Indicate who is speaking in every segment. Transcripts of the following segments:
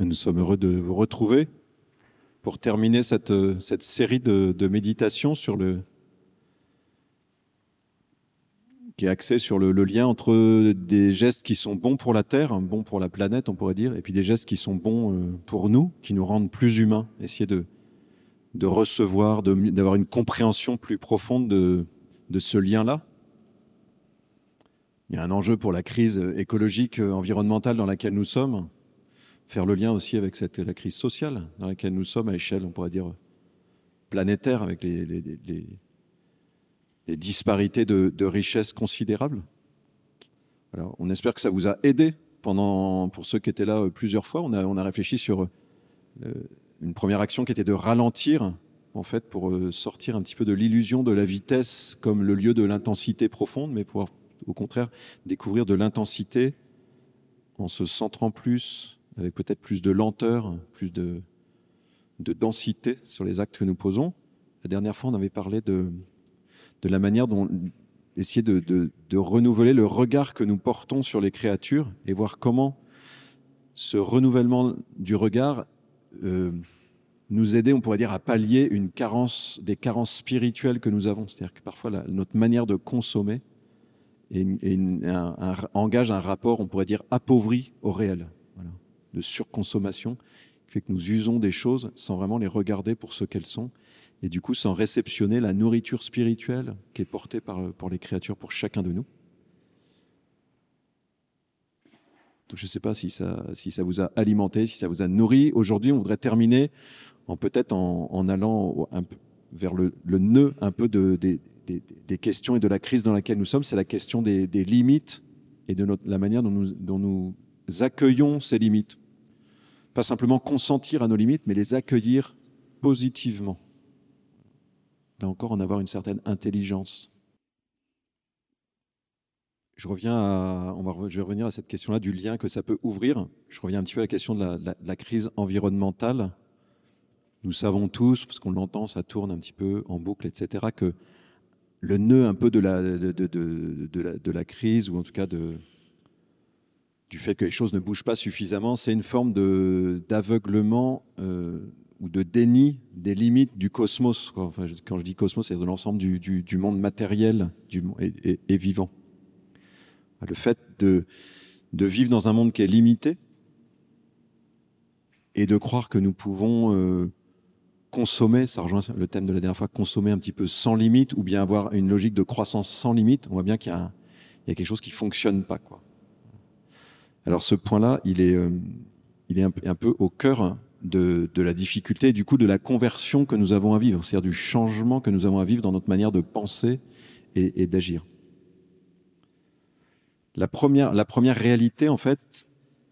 Speaker 1: Nous sommes heureux de vous retrouver pour terminer cette, cette série de, de méditations sur le, qui est axée sur le, lien entre des gestes qui sont bons pour la Terre, bons pour la planète, on pourrait dire, et puis des gestes qui sont bons euh, pour nous, qui nous rendent plus humains. Essayer de, de recevoir, d'avoir une compréhension plus profonde de, de ce lien-là. Il y a un enjeu pour la crise écologique, environnementale dans laquelle nous sommes faire le lien aussi avec la crise sociale dans laquelle nous sommes à échelle, on pourrait dire, planétaire, avec les, disparités de, de richesses considérables. Alors, on espère que ça vous a aidé pendant, pour ceux qui étaient là euh, plusieurs fois. On a, on a réfléchi sur euh, une première action qui était de ralentir, en fait, pour euh, sortir un petit peu de l'illusion de la vitesse comme le lieu de l'intensité profonde, mais pour, au contraire, découvrir de l'intensité en se centrant plus avec peut-être plus de lenteur, plus de, de, densité sur les actes que nous posons. La dernière fois, on avait parlé de, la manière dont essayer de, renouveler le regard que nous portons sur les créatures et voir comment ce renouvellement du regard euh, nous aider, on pourrait dire, à pallier une carence, des carences spirituelles que nous avons. C'est-à-dire que parfois, notre manière de consommer une, un, un, engage un rapport, on pourrait dire, appauvri au réel de surconsommation qui fait que nous usons des choses sans vraiment les regarder pour ce qu'elles sont et du coup sans réceptionner la nourriture spirituelle qui est portée par, par les créatures pour chacun de nous. Donc je ne sais pas si ça, si ça vous a alimenté, si ça vous a nourri. Aujourd'hui, on voudrait terminer en peut-être en, allant un peu vers le, le, nœud un peu de, des, des, questions et de la crise dans laquelle nous sommes. C'est la question des, limites et de la manière dont nous accueillons ces limites. Pas simplement consentir à nos limites, mais les accueillir positivement. Là encore, en avoir une certaine intelligence. Je reviens à, on va, revenir à cette question-là du lien que ça peut ouvrir. Je reviens un petit peu à la question de la, crise environnementale. Nous savons tous, parce qu'on l'entend, ça tourne un petit peu en boucle, etc., que le nœud un peu de, la, de la crise, ou en tout cas de, du fait que les choses ne bougent pas suffisamment, c'est une forme d'aveuglement euh, ou de déni des limites du cosmos. Enfin, quand je dis cosmos, c'est de l'ensemble du, du, du, monde matériel du, et, et, et, vivant. Le fait de, de vivre dans un monde qui est limité et de croire que nous pouvons euh, consommer, ça rejoint le thème de la dernière fois, consommer un petit peu sans limite ou bien avoir une logique de croissance sans limite, on voit bien qu'il y, y, a quelque chose qui fonctionne pas. Quoi. Alors ce point-là, il est, euh, il est un, peu au cœur de, de la difficulté, du coup de la conversion que nous avons à vivre, c'est-à-dire du changement que nous avons à vivre dans notre manière de penser et, d'agir. La première, la première réalité, en fait,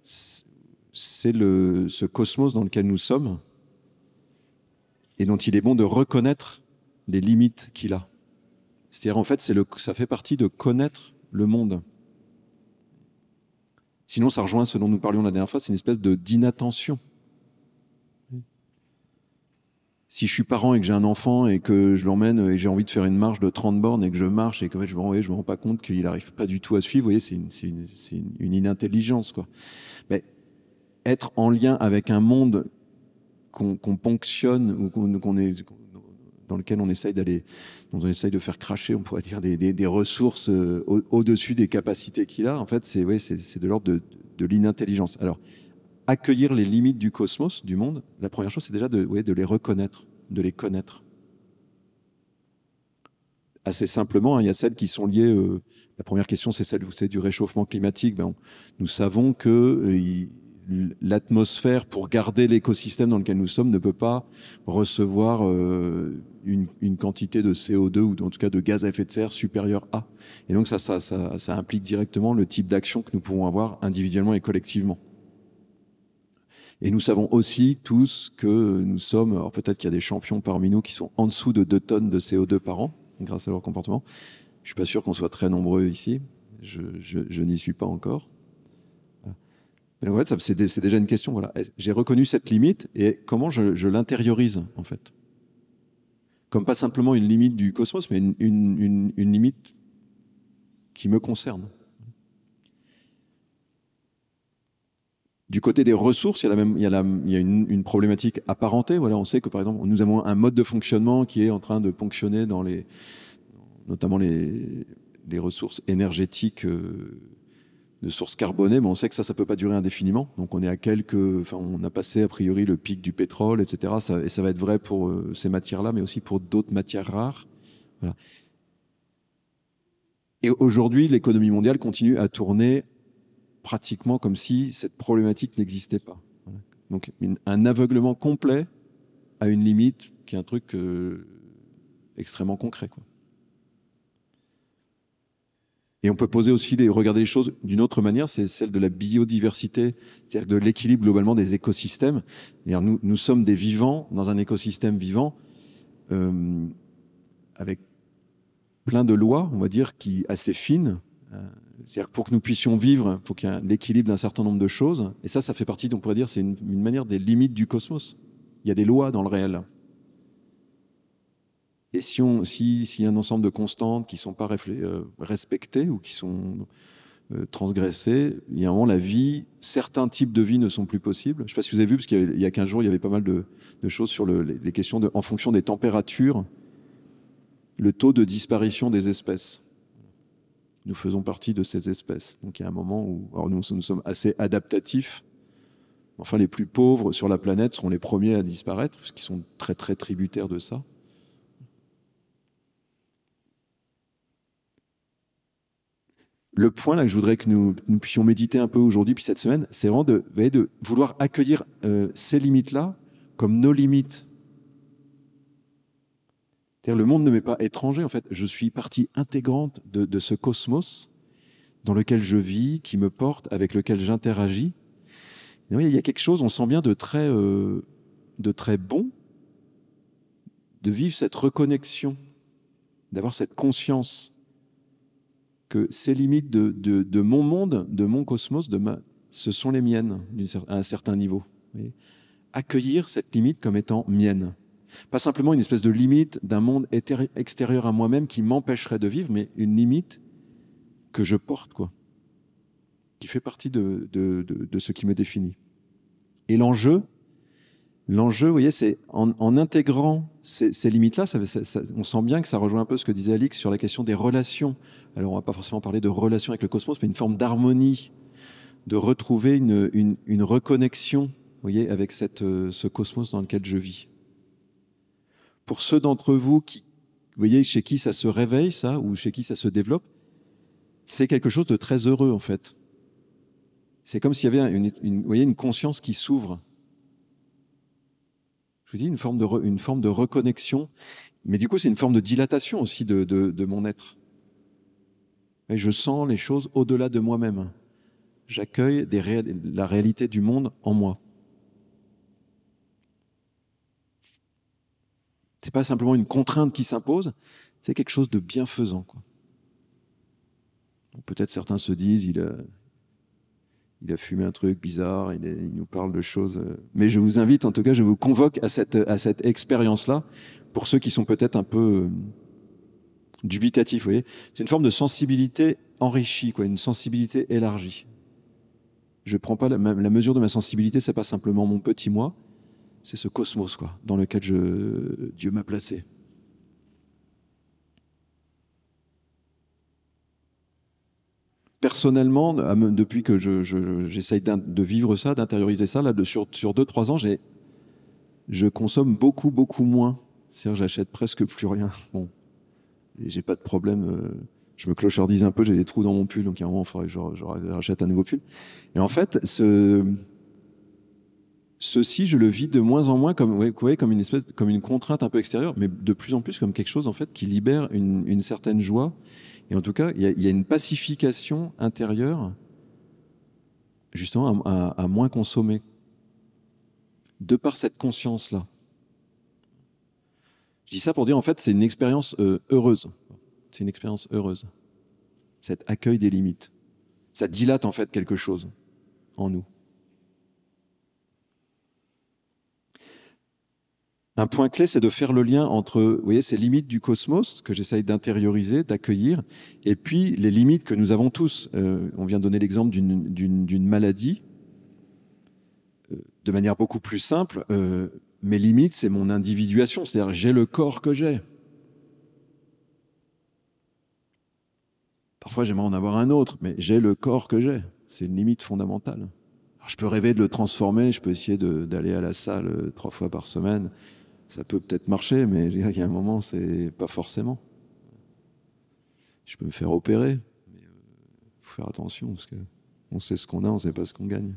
Speaker 1: c'est ce cosmos dans lequel nous sommes et dont il est bon de reconnaître les limites qu'il a. C'est-à-dire, en fait, le, ça fait partie de connaître le monde. Sinon, ça rejoint ce dont nous parlions la dernière fois, c'est une espèce de d'inattention. Si je suis parent et que j'ai un enfant et que je l'emmène et j'ai envie de faire une marche de 30 bornes et que je marche et que je ne me rends pas compte qu'il n'arrive pas du tout à suivre, vous voyez, c'est une, une, une, inintelligence. Quoi. Mais être en lien avec un monde qu'on qu ponctionne ou qu'on qu est dans lequel on essaye d'aller, on essaye de faire cracher, on pourrait dire, des, ressources euh, au-dessus au des capacités qu'il a, en fait, c'est ouais, de l'ordre de, l'inintelligence. Alors, accueillir les limites du cosmos, du monde, la première chose, c'est déjà de, ouais, de les reconnaître, de les connaître. Assez simplement, hein, il y a celles qui sont liées. Euh, la première question, c'est celle du réchauffement climatique. Ben, nous savons que euh, l'atmosphère, pour garder l'écosystème dans lequel nous sommes, ne peut pas recevoir euh, une, quantité de CO2 ou en tout cas de gaz à effet de serre supérieure à. Et donc ça, ça, ça, ça implique directement le type d'action que nous pouvons avoir individuellement et collectivement. Et nous savons aussi tous que nous sommes, alors peut-être qu'il y a des champions parmi nous qui sont en dessous de 2 tonnes de CO2 par an, grâce à leur comportement. Je suis pas sûr qu'on soit très nombreux ici. Je, je, je n'y suis pas encore. C'est déjà une question. Voilà. J'ai reconnu cette limite et comment je, l'intériorise, en fait? Comme pas simplement une limite du cosmos, mais une, une, limite qui me concerne. Du côté des ressources, il y a, la même, il y a, une, problématique apparentée. Voilà, on sait que par exemple, nous avons un mode de fonctionnement qui est en train de ponctionner dans les, notamment les, les ressources énergétiques euh, de sources carbonées, mais on sait que ça, ça peut pas durer indéfiniment. Donc on est à quelques, enfin, on a passé a priori le pic du pétrole, etc. Ça, et ça va être vrai pour euh, ces matières-là, mais aussi pour d'autres matières rares. Voilà. Et aujourd'hui, l'économie mondiale continue à tourner pratiquement comme si cette problématique n'existait pas. Donc un aveuglement complet à une limite qui est un truc euh, extrêmement concret. Quoi. Et on peut poser aussi les, regarder les choses d'une autre manière, c'est celle de la biodiversité, c'est-à-dire de l'équilibre globalement des écosystèmes. Nous, nous sommes des vivants dans un écosystème vivant euh, avec plein de lois, on va dire, qui assez fines. Euh, c'est-à-dire pour que nous puissions vivre, il faut qu'il y ait l'équilibre d'un certain nombre de choses. Et ça, ça fait partie, on pourrait dire, c'est une, une manière des limites du cosmos. Il y a des lois dans le réel. Et si, on, si, un ensemble de constantes qui ne sont pas euh, respectées ou qui sont euh, transgressées, il y a un moment, la vie, certains types de vie ne sont plus possibles. Je ne sais pas si vous avez vu, parce qu'il y, a 15 jours, il y avait pas mal de, choses sur le, les, questions en fonction des températures, le taux de disparition des espèces. Nous faisons partie de ces espèces. Donc il y a un moment où nous, nous sommes assez adaptatifs. Enfin, les plus pauvres sur la planète seront les premiers à disparaître, parce qu'ils sont très très tributaires de ça. Le point là que je voudrais que nous, nous puissions méditer un peu aujourd'hui, puis cette semaine, c'est vraiment de, de vouloir accueillir euh, ces limites-là comme nos limites. Le monde ne m'est pas étranger, en fait. Je suis partie intégrante de, de, ce cosmos dans lequel je vis, qui me porte, avec lequel j'interagis. Il y a quelque chose, on sent bien, de très, euh, de très bon de vivre cette reconnexion, d'avoir cette conscience que ces limites de, de, de, mon monde, de mon cosmos, de ma, ce sont les miennes à un certain niveau. Accueillir cette limite comme étant mienne. Pas simplement une espèce de limite d'un monde extérieur à moi-même qui m'empêcherait de vivre, mais une limite que je porte, quoi, qui fait partie de, de, de, de ce qui me définit. Et l'enjeu, L'enjeu, vous voyez, c'est en, intégrant ces, limites-là, on sent bien que ça rejoint un peu ce que disait Alix sur la question des relations. Alors, on va pas forcément parler de relations avec le cosmos, mais une forme d'harmonie, de retrouver une, reconnexion, vous voyez, avec euh, ce cosmos dans lequel je vis. Pour ceux d'entre vous qui, vous voyez, chez qui ça se réveille, ça, ou chez qui ça se développe, c'est quelque chose de très heureux, en fait. C'est comme s'il y avait vous une conscience qui s'ouvre je vous dis, une forme de, une forme de reconnexion. Mais du coup, c'est une forme de dilatation aussi de, de, de mon être. Et je sens les choses au-delà de moi-même. J'accueille la réalité du monde en moi. C'est pas simplement une contrainte qui s'impose, c'est quelque chose de bienfaisant. Peut-être certains se disent, il a, il a fumé un truc bizarre, il, est, il, nous parle de choses. Euh, mais je vous invite, en tout cas, je vous convoque à cette, à cette expérience-là, pour ceux qui sont peut-être un peu euh, dubitatifs, vous voyez. C'est une forme de sensibilité enrichie, quoi, une sensibilité élargie. Je prends pas la, la mesure de ma sensibilité, c'est pas simplement mon petit moi, c'est ce cosmos, quoi, dans lequel je, Dieu m'a placé. Personnellement, depuis que j'essaye je, de vivre ça, d'intérioriser ça, là, sur, sur deux, trois ans, je consomme beaucoup, beaucoup moins. C'est-à-dire, j'achète presque plus rien. Bon. Et j'ai pas de problème. Euh, je me clochardise un peu, j'ai des trous dans mon pull, donc à un moment, il faudrait que je, rachète un nouveau pull. Et en fait, ce, ceci, je le vis de moins en moins comme, vous voyez, comme une espèce, comme une contrainte un peu extérieure, mais de plus en plus comme quelque chose, en fait, qui libère une, une certaine joie et en tout cas, il y a, y a une pacification intérieure, justement, à, à, à, moins consommer, de par cette conscience-là. Je dis ça pour dire, en fait, c'est une expérience euh, heureuse. C'est une expérience heureuse. Cet accueil des limites. Ça dilate, en fait, quelque chose en nous. Un point clé, c'est de faire le lien entre, vous voyez, ces limites du cosmos que j'essaye d'intérioriser, d'accueillir, et puis les limites que nous avons tous. Euh, on vient de donner l'exemple d'une maladie. de manière beaucoup plus simple, euh, mes limites, c'est mon individuation, c'est-à-dire j'ai le corps que j'ai. Parfois, j'aimerais en avoir un autre, mais j'ai le corps que j'ai. C'est une limite fondamentale. je peux rêver de le transformer, je peux essayer d'aller à la salle euh, trois fois par semaine. Ça peut peut-être marcher, mais il y a un moment, c'est pas forcément. Je peux me faire opérer, mais il euh, faut faire attention parce que on sait ce qu'on a, on sait pas ce qu'on gagne.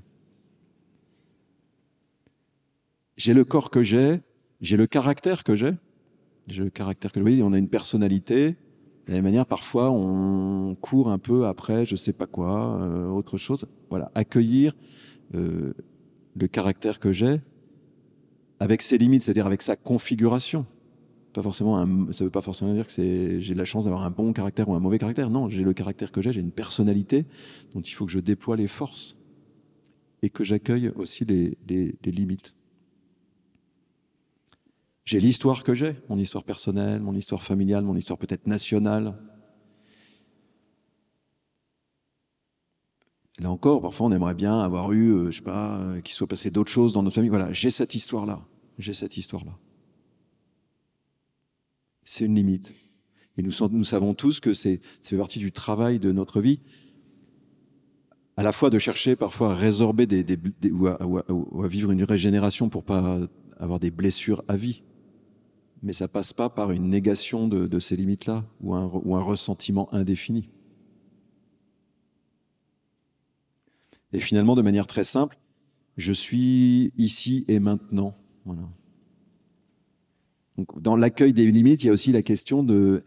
Speaker 1: J'ai le corps que j'ai, j'ai le caractère que j'ai. J'ai le caractère que oui, on a une personnalité. De la même manière, parfois, on court un peu après, je sais pas quoi, euh, autre chose. Voilà, accueillir euh, le caractère que j'ai avec ses limites, c'est-à-dire avec sa configuration. Pas forcément ça veut pas forcément dire que j'ai la chance d'avoir un bon caractère ou un mauvais caractère. Non, j'ai le caractère que j'ai, j'ai une personnalité dont il faut que je déploie les forces et que j'accueille aussi les, les, les limites. J'ai l'histoire que j'ai, mon histoire personnelle, mon histoire familiale, mon histoire peut-être nationale. Là encore, parfois on aimerait bien avoir eu, euh, je sais pas, euh, qu'il soit passé d'autres choses dans notre famille. Voilà, j'ai cette histoire-là, j'ai cette histoire-là. C'est une limite. Et nous, savons tous que c'est partie du travail de notre vie, à la fois de chercher parfois à résorber des, ou, à, vivre une régénération pour pas avoir des blessures à vie mais ça passe pas par une négation de, ces limites-là ou un, ou un ressentiment indéfini. Et finalement, de manière très simple, je suis ici et maintenant. Dans l'accueil des limites, il y a aussi la question de,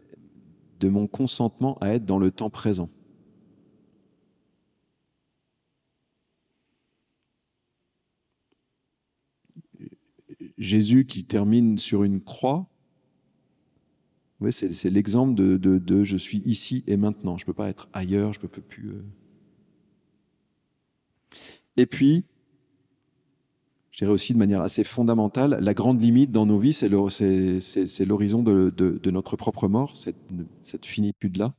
Speaker 1: mon consentement à être dans le temps présent. Jésus qui termine sur une croix, c'est l'exemple de, je suis ici et maintenant. Je ne peux pas être ailleurs, je ne peux plus. Euh. Et puis, je dirais aussi de manière assez fondamentale, la grande limite dans nos vies, c'est l'horizon de, notre propre mort, cette, finitude-là.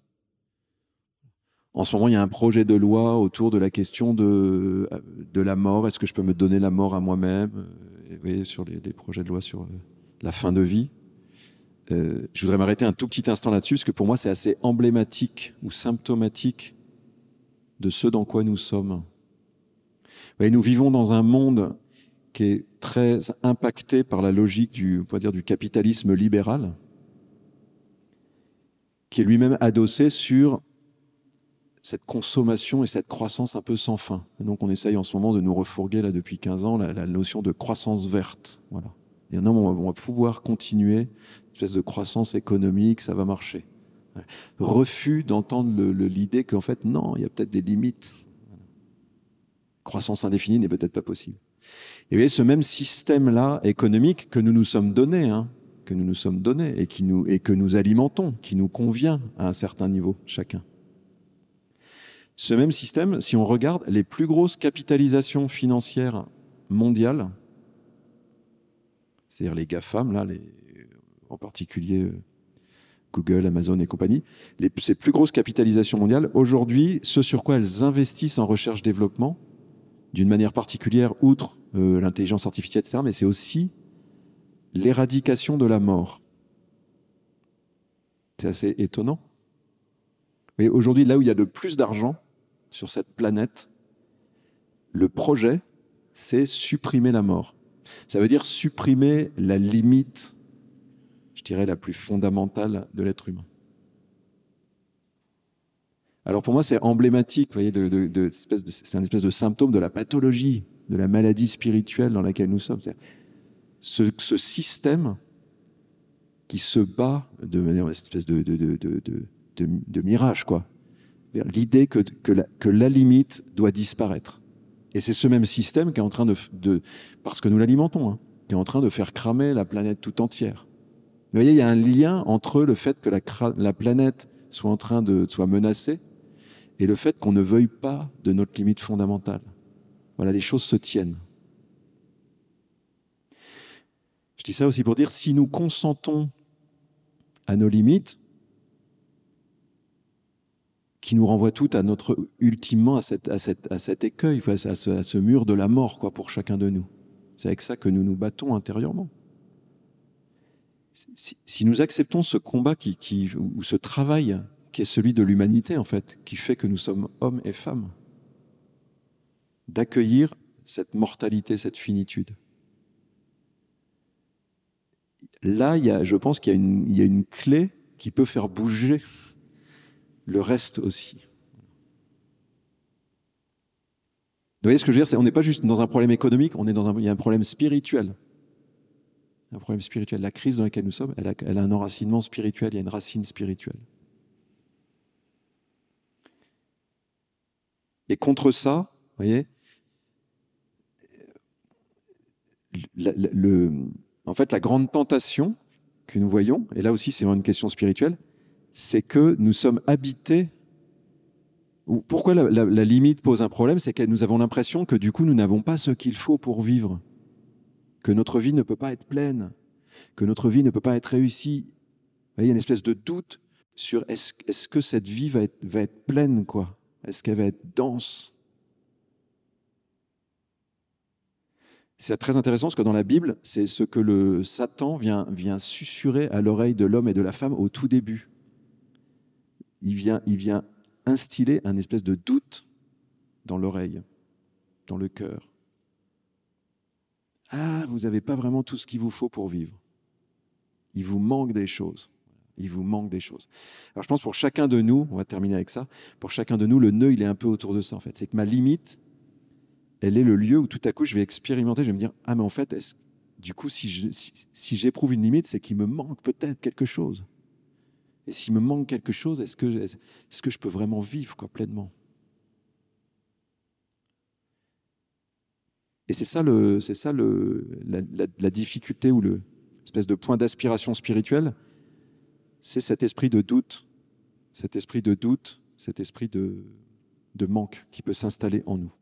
Speaker 1: En ce moment, il y a un projet de loi autour de la question de, la mort. Est-ce que je peux me donner la mort à moi-même voyez, sur les, projets de loi sur euh, la fin de vie. Euh, je voudrais m'arrêter un tout petit instant là-dessus, parce que pour moi, c'est assez emblématique ou symptomatique de ce dans quoi nous sommes. voyez, nous vivons dans un monde qui est très impacté par la logique du, on capitalisme libéral, qui est lui-même adossé sur cette consommation et cette croissance un peu sans fin. Donc on essaye en ce moment de nous refourguer là depuis 15 ans la, notion de croissance verte. Voilà. Non, on va, pouvoir continuer une espèce de croissance économique, ça va marcher. Refus d'entendre l'idée qu'en fait non, il y a peut-être des limites. Croissance indéfinie n'est peut-être pas possible. Et vous voyez, ce même système-là économique que nous nous sommes donnés, hein, que nous nous sommes donnés et, que nous alimentons, qui nous convient à un certain niveau chacun. Ce même système, si on regarde les plus grosses capitalisations financières mondiales, c'est-à-dire les GAFAM, là, en particulier euh, Google, Amazon et compagnie, ces plus grosses capitalisations mondiales, aujourd'hui, ce sur quoi elles investissent en recherche-développement, d'une manière particulière, outre euh, l'intelligence artificielle, etc., mais c'est aussi l'éradication de la mort. C'est assez étonnant. Aujourd'hui, là où il y a le plus d'argent, sur cette planète, le projet, c'est supprimer la mort. Ça veut dire supprimer la limite, je dirais, la plus fondamentale de l'être humain. Alors pour moi, c'est emblématique, vous voyez, c'est un espèce de symptôme de la pathologie, de la maladie spirituelle dans laquelle nous sommes. Ce, ce, système qui se bat de manière, espèce de, de mirage, quoi, l'idée que, que, la, limite doit disparaître. Et c'est ce même système qui est en train de, parce que nous l'alimentons, hein, qui est en train de faire cramer la planète tout entière. Vous voyez, il y a un lien entre le fait que la, la planète soit en train de soit menacée et le fait qu'on ne veuille pas de notre limite fondamentale. Voilà, les choses se tiennent. Je dis ça aussi pour dire, si nous consentons à nos limites, qui nous renvoie tout à notre, ultimement à, cet écueil, à ce, mur de la mort, quoi, pour chacun de nous. C'est avec ça que nous nous battons intérieurement. Si, nous acceptons ce combat ou ce travail qui est celui de l'humanité, en fait, qui fait que nous sommes hommes et femmes, d'accueillir cette mortalité, cette finitude. Là, il y a, je pense qu'il y, a une clé qui peut faire bouger le reste aussi. Vous voyez ce que je veux dire On n'est pas juste dans un problème économique, on est dans un, il y a un problème spirituel. Un problème spirituel. La crise dans laquelle nous sommes, elle a, elle a un enracinement spirituel, il y a une racine spirituelle. Et contre ça, vous voyez, en fait, la grande tentation que nous voyons, et là aussi c'est une question spirituelle, c'est que nous sommes habités. Pourquoi la, limite pose un problème C'est que nous avons l'impression que du coup nous n'avons pas ce qu'il faut pour vivre, que notre vie ne peut pas être pleine, que notre vie ne peut pas être réussie. il y a une espèce de doute sur est-ce est que cette vie va être, va être pleine, quoi? Est-ce qu'elle va être dense? C'est très intéressant parce que dans la Bible, c'est ce que le Satan vient, vient susurrer à l'oreille de l'homme et de la femme au tout début il vient, il vient instiller un espèce de doute dans l'oreille, dans le cœur. Ah, vous n'avez pas vraiment tout ce qu'il vous faut pour vivre. Il vous manque des choses. Il vous manque des choses. Alors je pense pour chacun de nous, on va terminer avec ça, pour chacun de nous, le nœud, il est un peu autour de ça en fait. C'est que ma limite, elle est le lieu où tout à coup je vais expérimenter, je vais me dire, ah mais en fait, du coup, si j'éprouve une limite, c'est qu'il me manque peut-être quelque chose. Et s'il me manque quelque chose, est-ce que, je peux vraiment vivre quoi, pleinement? Et c'est ça, le, c'est ça le, la, difficulté ou le espèce de point d'aspiration spirituelle, c'est cet esprit de doute, cet esprit de doute, cet esprit de manque qui peut s'installer en nous.